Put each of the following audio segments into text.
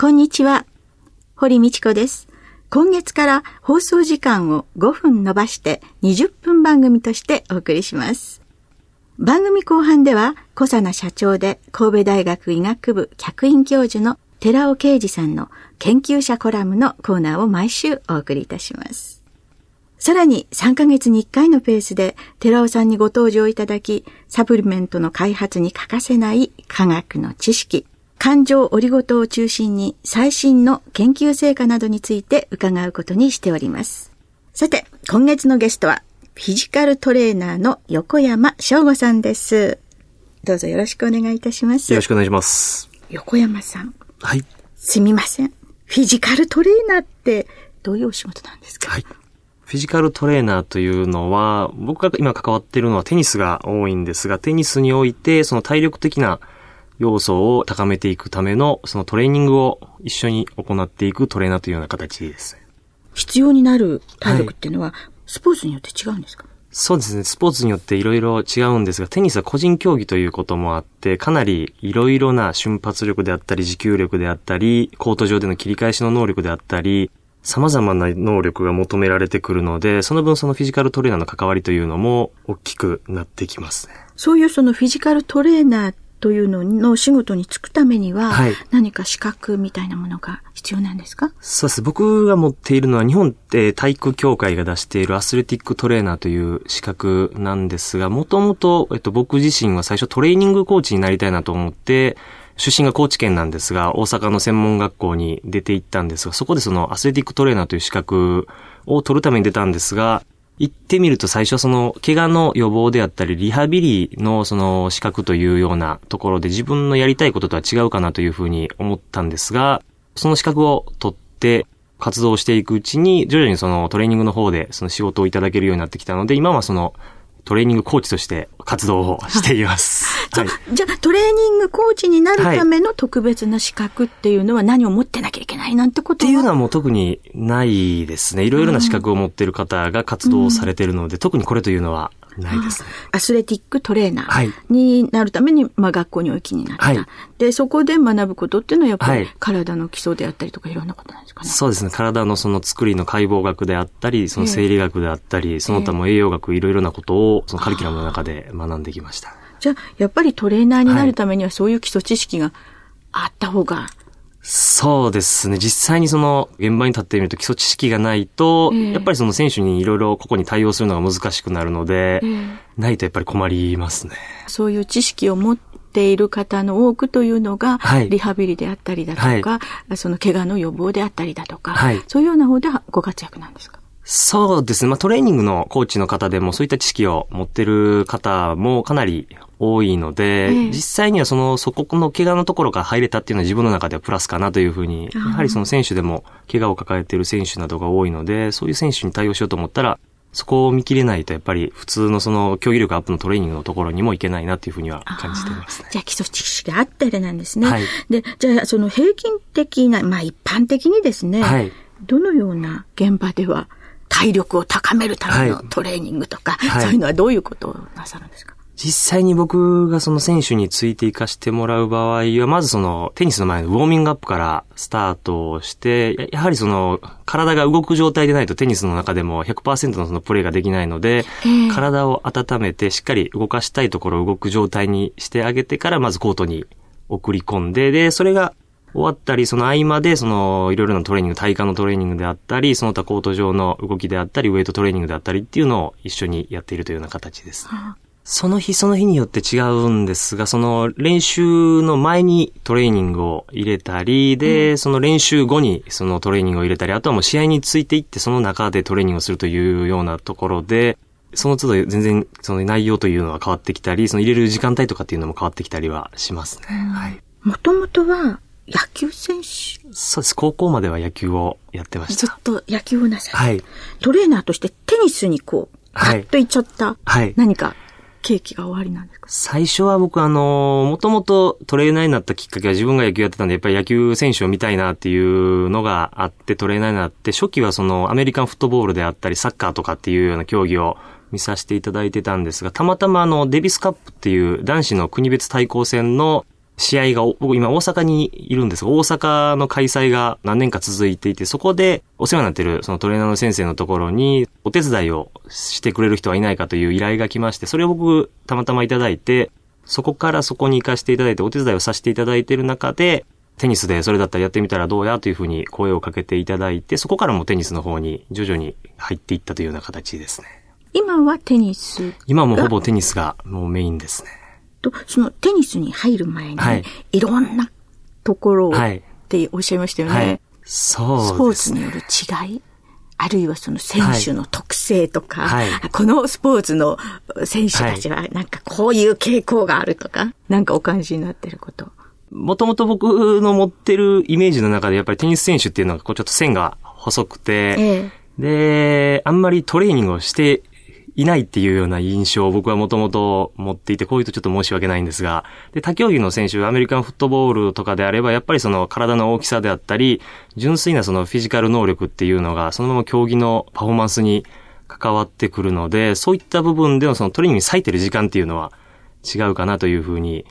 こんにちは。堀道子です。今月から放送時間を5分伸ばして20分番組としてお送りします。番組後半では小佐奈社長で神戸大学医学部客員教授の寺尾啓二さんの研究者コラムのコーナーを毎週お送りいたします。さらに3ヶ月に1回のペースで寺尾さんにご登場いただき、サプリメントの開発に欠かせない科学の知識、感情オリゴ糖を中心に最新の研究成果などについて伺うことにしております。さて、今月のゲストはフィジカルトレーナーの横山翔吾さんです。どうぞよろしくお願いいたします。よろしくお願いします。横山さん。はい。すみません。フィジカルトレーナーってどういうお仕事なんですか？はい。フィジカルトレーナーというのは、僕が今関わっているのはテニスが多いんですが、テニスにおいてその体力的な要素を高めていくためのそのトレーニングを一緒に行っていくトレーナーというような形です。必要になる体力っていうのは、はいスポーツによって違うんですか？そうですね。スポーツによっていろいろ違うんですが、テニスは個人競技ということもあって、かなりいろいろな瞬発力であったり、持久力であったり、コート上での切り返しの能力であったり、様々な能力が求められてくるので、その分そのフィジカルトレーナーの関わりというのも大きくなってきますね。そういうそのフィジカルトレーナーというのの仕事に就くためには、はい、何か資格みたいなものが必要なんですか？そうです。僕が持っているのは日本体育協会が出しているアスレティックトレーナーという資格なんですが、もともと、えっと、僕自身は最初トレーニングコーチになりたいなと思って、出身が高知県なんですが、大阪の専門学校に出て行ったんですが、そこでそのアスレティックトレーナーという資格を取るために出たんですが、行ってみると最初その怪我の予防であったりリハビリのその資格というようなところで自分のやりたいこととは違うかなというふうに思ったんですが、その資格を取って活動していくうちに徐々にそのトレーニングの方でその仕事をいただけるようになってきたので、今はそのトレーニングコーチとして活動をしています。はい、じゃあ、トレーニングコーチになるための特別な資格っていうのは何を持ってなきゃいけないなんてことっていうのはもう特にないですね。いろいろな資格を持っている方が活動されているので、うん、特にこれというのはないですね。アスレティックトレーナーになるために、まあ、学校にお行きになった、はい、で、そこで学ぶことっていうのはやっぱり体の基礎であったりとかいろんなことなんですかね。そうですね。体のその作りの解剖学であったり、その生理学であったり、その他も栄養学いろいろなことをそのカリキュラムの中で学んできました。じゃあ、やっぱりトレーナーになるためにはそういう基礎知識があった方がそうですね。実際にその現場に立ってみると基礎知識がないと、えー、やっぱりその選手にいろいろここに対応するのが難しくなるので、えー、ないとやっぱり困りますね。そういう知識を持っている方の多くというのが、はい、リハビリであったりだとか、はい、その怪我の予防であったりだとか、はい、そういうような方でご活躍なんですか？そうですね。まあトレーニングのコーチの方でもそういった知識を持ってる方もかなり多いので、え実際にはその、そこの怪我のところから入れたっていうのは自分の中ではプラスかなというふうに、やはりその選手でも怪我を抱えている選手などが多いので、そういう選手に対応しようと思ったら、そこを見切れないと、やっぱり普通のその競技力アップのトレーニングのところにもいけないなっていうふうには感じていますね。じゃあ基礎知識があったらなんですね。はい。で、じゃあその平均的な、まあ一般的にですね、はい。どのような現場では体力を高めるためのトレーニングとか、はい、そういうのはどういうことをなさるんですか？実際に僕がその選手についていかしてもらう場合は、まずそのテニスの前のウォーミングアップからスタートをして、やはりその体が動く状態でないとテニスの中でも100%のそのプレーができないので、体を温めてしっかり動かしたいところを動く状態にしてあげてから、まずコートに送り込んで、で、それが終わったり、その合間で、その、いろいろなトレーニング、体幹のトレーニングであったり、その他コート上の動きであったり、ウェイトトレーニングであったりっていうのを一緒にやっているというような形です。その日その日によって違うんですが、その練習の前にトレーニングを入れたり、で、その練習後にそのトレーニングを入れたり、あとはもう試合についていってその中でトレーニングをするというようなところで、その都度全然その内容というのは変わってきたり、その入れる時間帯とかっていうのも変わってきたりはしますね。はい。もともとは野球選手？そうです。高校までは野球をやってました。ずっと野球をなさる。はい。トレーナーとしてテニスにこう、ガはいッといっちゃった、はい。何か契機が終わりなんですか？最初は僕あの、もともとトレーナーになったきっかけは自分が野球やってたんで、やっぱり野球選手を見たいなっていうのがあってトレーナーになって、初期はそのアメリカンフットボールであったりサッカーとかっていうような競技を見させていただいてたんですが、たまたまあの、デビスカップっていう男子の国別対抗戦の試合が、僕今大阪にいるんですが、大阪の開催が何年か続いていて、そこでお世話になってるそのトレーナーの先生のところにお手伝いをしてくれる人はいないかという依頼が来まして、それを僕たまたまいただいて、そこからそこに行かせていただいてお手伝いをさせていただいている中で、テニスでそれだったらやってみたらどうやというふうに声をかけていただいて、そこからもテニスの方に徐々に入っていったというような形ですね。今はテニス今はもうほぼテニスがもうメインですね。と、そのテニスに入る前に、はいい、ろんなところをっはい。ておっしゃいましたよね。はい。スそポうですね。ーツによる違いあるいはその選手の特性とか、はいこのスポーツの選手たちはなんかこういう傾向があるとか、なんかお感じになってること。もともと僕の持ってるイメージの中でやっぱりテニス選手っていうのがこうちょっと線が細くて、ええ。で、あんまりトレーニングをしていないっていうような印象を僕はもともと持っていて、こういうとちょっと申し訳ないんですが、で、他競技の選手、アメリカンフットボールとかであれば、やっぱりその体の大きさであったり、純粋なそのフィジカル能力っていうのが、そのまま競技のパフォーマンスに関わってくるので、そういった部分でのそのトレーニングに割いてる時間っていうのは違うかなというふうに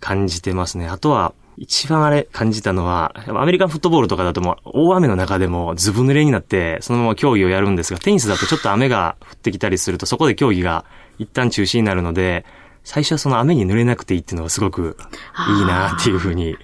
感じてますね。あとは、一番あれ感じたのは、アメリカンフットボールとかだともう大雨の中でもずぶ濡れになってそのまま競技をやるんですが、テニスだとちょっと雨が降ってきたりするとそこで競技が一旦中止になるので、最初はその雨に濡れなくていいっていうのがすごくいいなっていうふうに。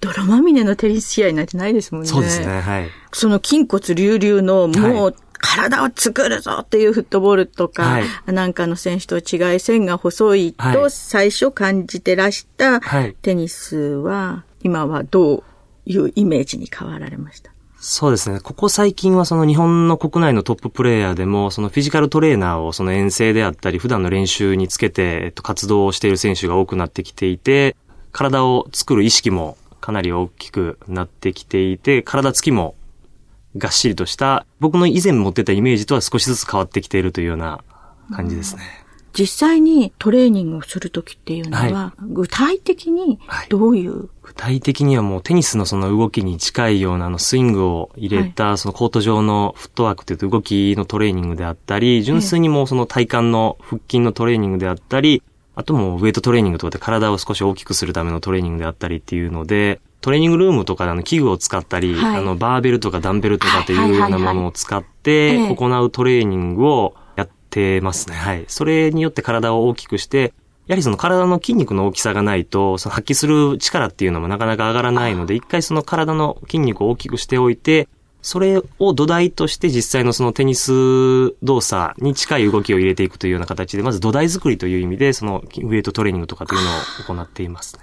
泥まみれのテニス試合なんてないですもんね。そうですね、はい。その筋骨隆々のもう体を作るぞっていうフットボールとか、はい。なんかの選手と違い線が細いとはい。最初感じてらしたはい。テニスは今はどういうイメージに変わられました？そうですね。ここ最近はその日本の国内のトッププレイヤーでも、そのフィジカルトレーナーをその遠征であったり、普段の練習につけて、えっと、活動をしている選手が多くなってきていて、体を作る意識もかなり大きくなってきていて、体つきもがっしりとした、僕の以前持ってたイメージとは少しずつ変わってきているというような感じですね。実際にトレーニングをするときっていうのは、具体的にどういう、具体的にはもうテニスのその動きに近いようなあのスイングを入れたそのコート上のフットワークというと動きのトレーニングであったり、純粋にもうその体幹の腹筋のトレーニングであったり、あともうウェイトトレーニングとかで体を少し大きくするためのトレーニングであったりっていうので、トレーニングルームとかであの器具を使ったり、はいあのバーベルとかダンベルとかっていうようなものを使っえてえ行うトレーニングをやってますね。はい。それによって体を大きくして、やはりその体の筋肉の大きさがないと、その発揮する力っていうのもなかなか上がらないので、一回その体の筋肉を大きくしておいて、それを土台として実際のそのテニス動作に近い動きを入れていくというような形で、まず土台作りという意味で、そのウェイトトレーニングとかっていうのを行っていますね。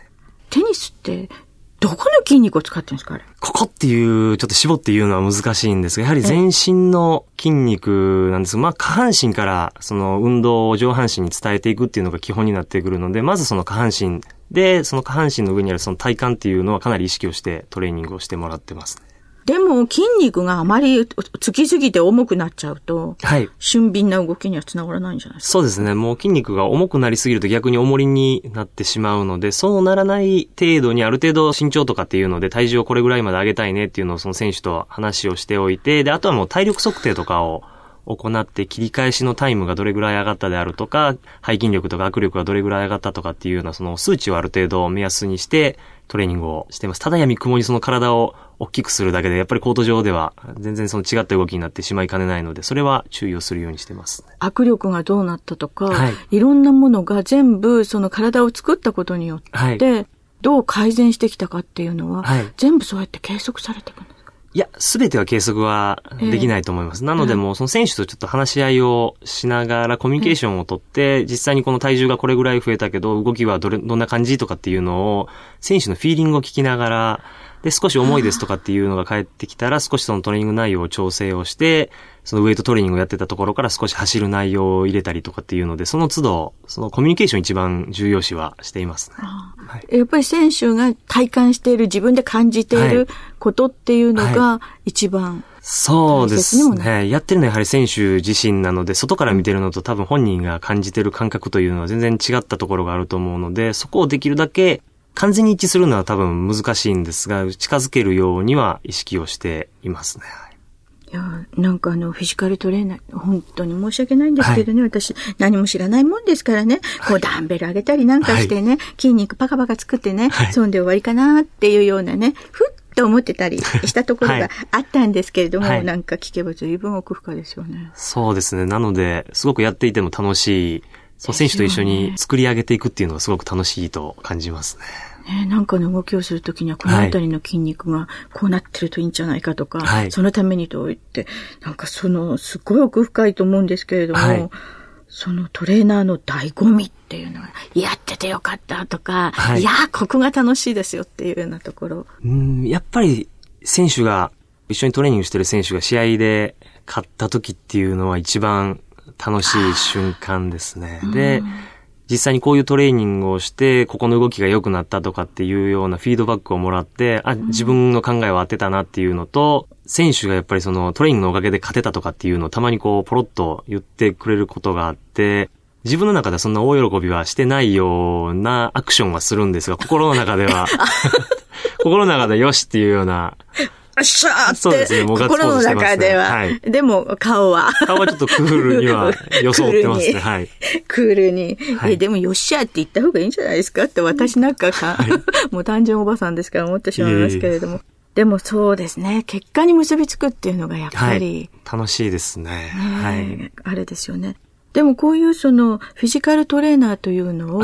テニスってどこの筋肉を使ってるんですかあれ？ここっていう、ちょっと絞って言うのは難しいんですが、やはり全身の筋肉なんですが、まあ下半身からその運動を上半身に伝えていくっていうのが基本になってくるので、まずその下半身で、その下半身の上にあるその体幹っていうのはかなり意識をしてトレーニングをしてもらってますね。でも筋肉があまりつきすぎて重くなっちゃうと、はい。俊敏な動きにはつながらないんじゃないですか？そうですね。もう筋肉が重くなりすぎると逆に重りになってしまうので、そうならない程度にある程度身長とかっていうので体重をこれぐらいまで上げたいねっていうのをその選手と話をしておいて、で、あとはもう体力測定とかを行って切り返しのタイムがどれぐらい上がったであるとか、背筋力とか握力がどれぐらい上がったとかっていうようなその数値をある程度目安にしてトレーニングをしています。ただやみくもにその体を大きくするだけで、やっぱりコート上では全然その違った動きになってしまいかねないので、それは注意をするようにしてますね。握力がどうなったとか、はいい、ろんなものが全部その体を作ったことによって、はい。どう改善してきたかっていうのは、はい全部そうやって計測されていくんですかいや、すべては計測はできないと思います。なのでもう、その選手とちょっと話し合いをしながらコミュニケーションをとって、実際にこの体重がこれぐらい増えたけど、動きはどれ、どんな感じとかっていうのを、選手のフィーリングを聞きながら、で、少し重いですとかっていうのが返ってきたら、少しそのトレーニング内容を調整をして、そのウェイトトレーニングをやってたところから少し走る内容を入れたりとかっていうので、その都度、そのコミュニケーション一番重要視はしていますね。はい、やっぱり選手が体感している、自分で感じていることっていうのが一番、はいそうですね。やってるのはやはり選手自身なので、外から見てるのと多分本人が感じてる感覚というのは全然違ったところがあると思うので、そこをできるだけ完全に一致するのは多分難しいんですが、近づけるようには意識をしていますね。い。や、なんかあの、フィジカルトレーナー、本当に申し訳ないんですけどね、はい、私、何も知らないもんですからね、こう、ダンベル上げたりなんかしてね、はい、筋肉パカパカ作ってね、はい、そんで終わりかなっていうようなね、ふっと思ってたりしたところがあったんですけれども、はい、なんか聞けば随分奥深いですよね。そうですね。なので、すごくやっていても楽しい、そう、選手と一緒に作り上げていくっていうのはすごく楽しいと感じますね。ね、なんかの動きをするときには、この辺りの筋肉がこうなってるといいんじゃないかとか、はい、そのためにと言って、なんかその、すごい奥深いと思うんですけれども、はい、そのトレーナーの醍醐味っていうのは、やっててよかったとか、はい、いや、ここが楽しいですよっていうようなところ。うん、やっぱり選手が、一緒にトレーニングしてる選手が試合で勝った時っていうのは一番楽しい瞬間ですね。で、実際にこういうトレーニングをして、ここの動きが良くなったとかっていうようなフィードバックをもらって、あ、自分の考えは合ってたなっていうのと、選手がやっぱりそのトレーニングのおかげで勝てたとかっていうのをたまにこうポロッと言ってくれることがあって、自分の中ではそんな大喜びはしてないようなアクションはするんですが、心の中では。心の中でよしっていうようなっしゃーって、ね、心の中では。はい、でも、顔は。顔はちょっとクールには 装ってますね。はい。クールに。はい、え、でも、よっしゃって言った方がいいんじゃないですかって私なんかか、はい、もう単純おばさんですから思ってしまいますけれども。でもそうですね。結果に結びつくっていうのがやっぱり。はい、楽しいですね。ねはい。あれですよね。でもこういうそのフィジカルトレーナーというのを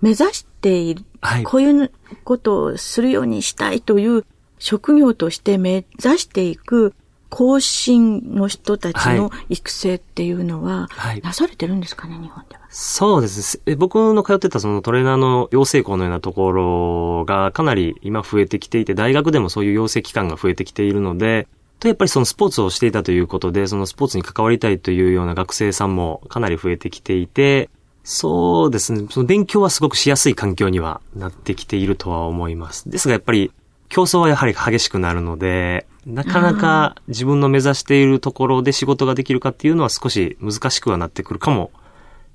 目指している、はい、こういうことをするようにしたいという職業として目指していく後進の人たちの育成っていうのは、なされてるんですかね、日本では。そうですね。僕の通ってたそのトレーナーの養成校のようなところがかなり今増えてきていて、大学でもそういう養成機関が増えてきているので、とやっぱりそのスポーツをしていたということで、そのスポーツに関わりたいというような学生さんもかなり増えてきていて、そうですね。その勉強はすごくしやすい環境にはなってきているとは思います。ですがやっぱり競争はやはり激しくなるので、なかなか自分の目指しているところで仕事ができるかっていうのは少し難しくはなってくるかも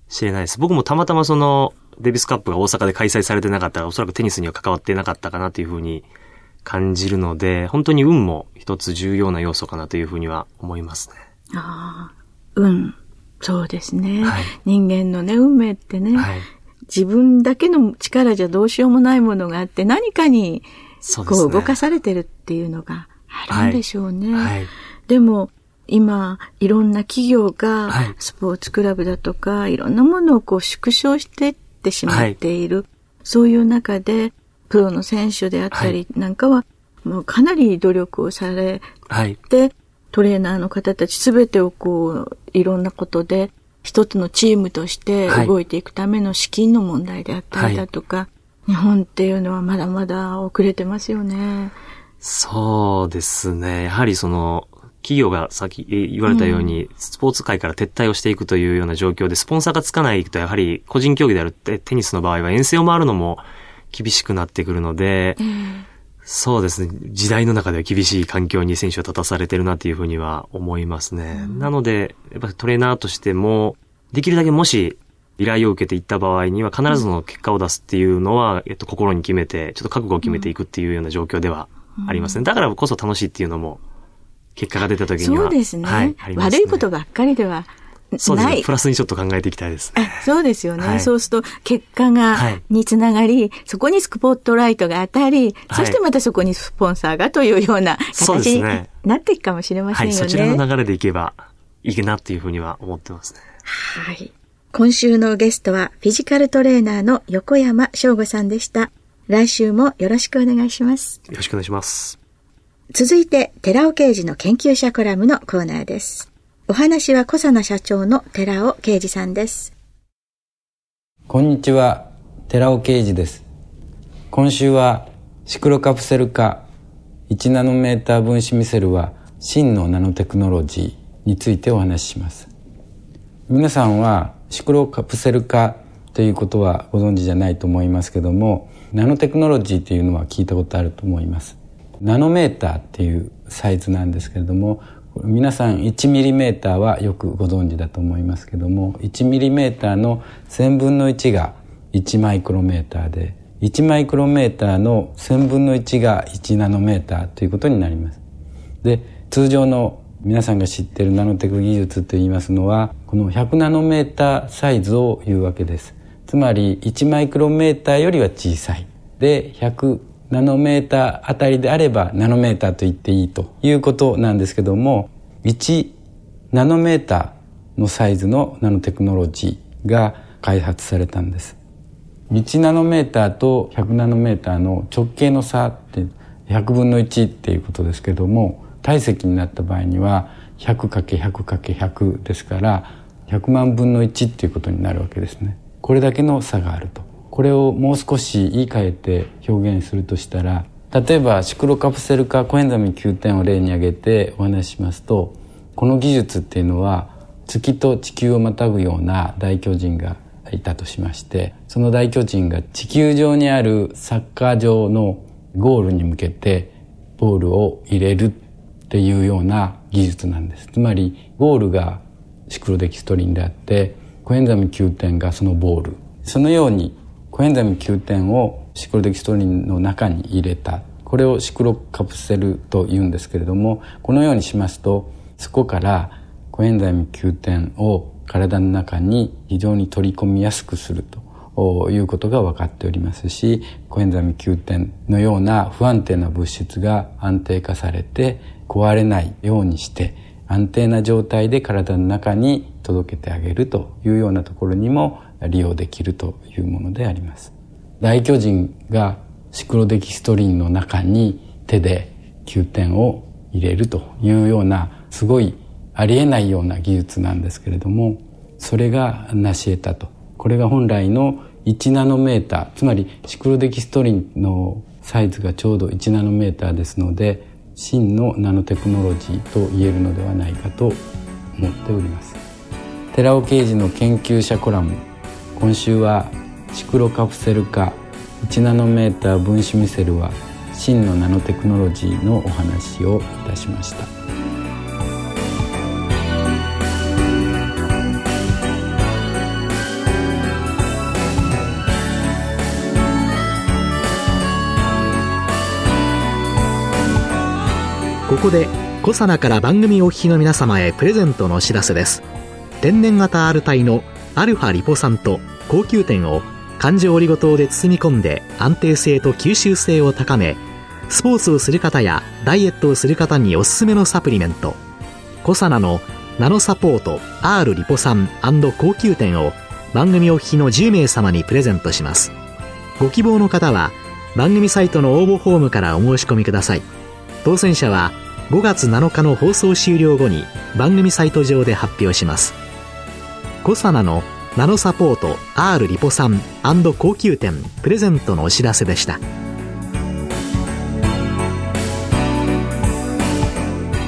しれないです。僕もたまたまそのデビスカップが大阪で開催されてなかったらおそらくテニスには関わってなかったかなというふうに感じるので、本当に運も一つ重要な要素かなというふうには思いますね。ああ、運。そうですね。はい、人間のね、運命ってね、はい、自分だけの力じゃどうしようもないものがあって、何かにこう動かされてるっていうのがあるんでしょうね。はい。はい、でも、今、いろんな企業が、スポーツクラブだとか、いろんなものをこう縮小していってしまっている。はい、そういう中で、プロの選手であったりなんかは、もうかなり努力をされて、トレーナーの方たちすべてをこう、いろんなことで、一つのチームとして動いていくための資金の問題であったりだとか、日本っていうのはまだまだ遅れてますよね。そうですね。やはりその、企業がさっき言われたように、スポーツ界から撤退をしていくというような状況で、スポンサーがつかないと、やはり個人競技であるテニスの場合は遠征を回るのも厳しくなってくるので、そうですね。時代の中では厳しい環境に選手は立たされてるなというふうには思いますね。なので、やっぱトレーナーとしても、できるだけもし依頼を受けていった場合には必ずの結果を出すっていうのは、えっと、心に決めて、ちょっと覚悟を決めていくっていうような状況ではありますね。だからこそ楽しいっていうのも、結果が出た時には。そうですね。はい、ね悪いことばっかりではそうですね。プラスにちょっと考えていきたいです、ね、そうですよね。はい、そうすると、結果が、はい、につながり、そこにスポットライトが当たり、そしてまたそこにスポンサーがというような形になっていくかもしれませんよね。はい、そちらの流れでいけばいいなっていうふうには思ってますね。はい。今週のゲストはフィジカルトレーナーの横山翔吾さんでした。来週もよろしくお願いします。よろしくお願いします。続いて、寺尾刑事の研究者コラムのコーナーです。お話は小佐奈社長の寺尾啓二さんです。こんにちは、寺尾啓二です。今週はシクロカプセル化1ナノメーター分子ミセルは真のナノテクノロジーについてお話しします皆さんはシクロカプセル化ということはご存知じゃないと思いますけどもナノテクノロジーというのは聞いたことあると思います。ナノメーターっていうサイズなんですけれども皆さん1ミリメーターはよくご存知だと思いますけども1ミリメーターの1000分の1が1マイクロメーターで1マイクロメーターの1000分の1が1ナノメーターということになります。で通常の皆さんが知ってるナノテク技術といいますのはこの100ナノメーターサイズを言うわけです。つまり1マイクロメーターよりは小さい。で100ナノメーターあたりであればナノメーターと言っていいということなんですけども1ナノメーターのサイズのナノテクノロジーが開発されたんです。1ナノメーターと100ナノメーターの直径の差って100分の1っていうことですけども体積になった場合には 100×100×100 ですから100万分の1っていうことになるわけですね。これだけの差があると。これをもう少し言い換えて表現するとしたら例えばシクロカプセル化コエンザミ9点を例に挙げてお話ししますとこの技術っていうのは月と地球をまたぐような大巨人がいたとしましてその大巨人が地球上にあるサッカー場のゴールに向けてボールを入れるっていうような技術なんです。つまりゴールがシクロデキストリンであってコエンザミ9点がそのボール。そのようにコエンザミ9点をシクロデキストリンの中に入れた。これをシクロカプセルと言うんですけれどもこのようにしますとそこからコエンザイム9点を体の中に非常に取り込みやすくすると。いうことが分かっておりますしコエンザイム9点のような不安定な物質が安定化されて壊れないようにして安定な状態で体の中に届けてあげるというようなところにも利用できるというものであります。大巨人がシクロデキストリンの中に手で9点を入れるというようなすごいありえないような技術なんですけれどもそれが成し得たと。これが本来の1ナノメーターつまりシクロデキストリンのサイズがちょうど1ナノメーターですので真のナノテクノロジーと言えるのではないかと思っております。寺尾啓二の研究者コラム今週はシクロカプセル化1ナノメーター分子ミセルは真のナノテクノロジーのお話をいたしました。ここでコサナから番組お聞きの皆様へプレゼントのお知らせです。天然型 R 体のアルファリポ酸と高級店を環状オリゴ糖で包み込んで安定性と吸収性を高めスポーツをする方やダイエットをする方におすすめのサプリメント。コサナのナノサポート R リポ酸高級店を番組お聞きの10名様にプレゼントします。ご希望の方は番組サイトの応募フォームからお申し込みください。当選者は5月7日の放送終了後に番組サイト上で発表します。コサナのナノサポート R リポ酸高級店プレゼントのお知らせでした。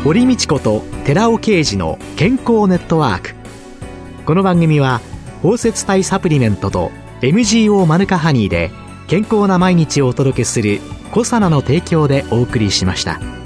堀道子と寺尾啓二の健康ネットワーク。この番組は包摂体サプリメントと MGO マヌカハニーで健康な毎日をお届けするコサナの提供でお送りしました。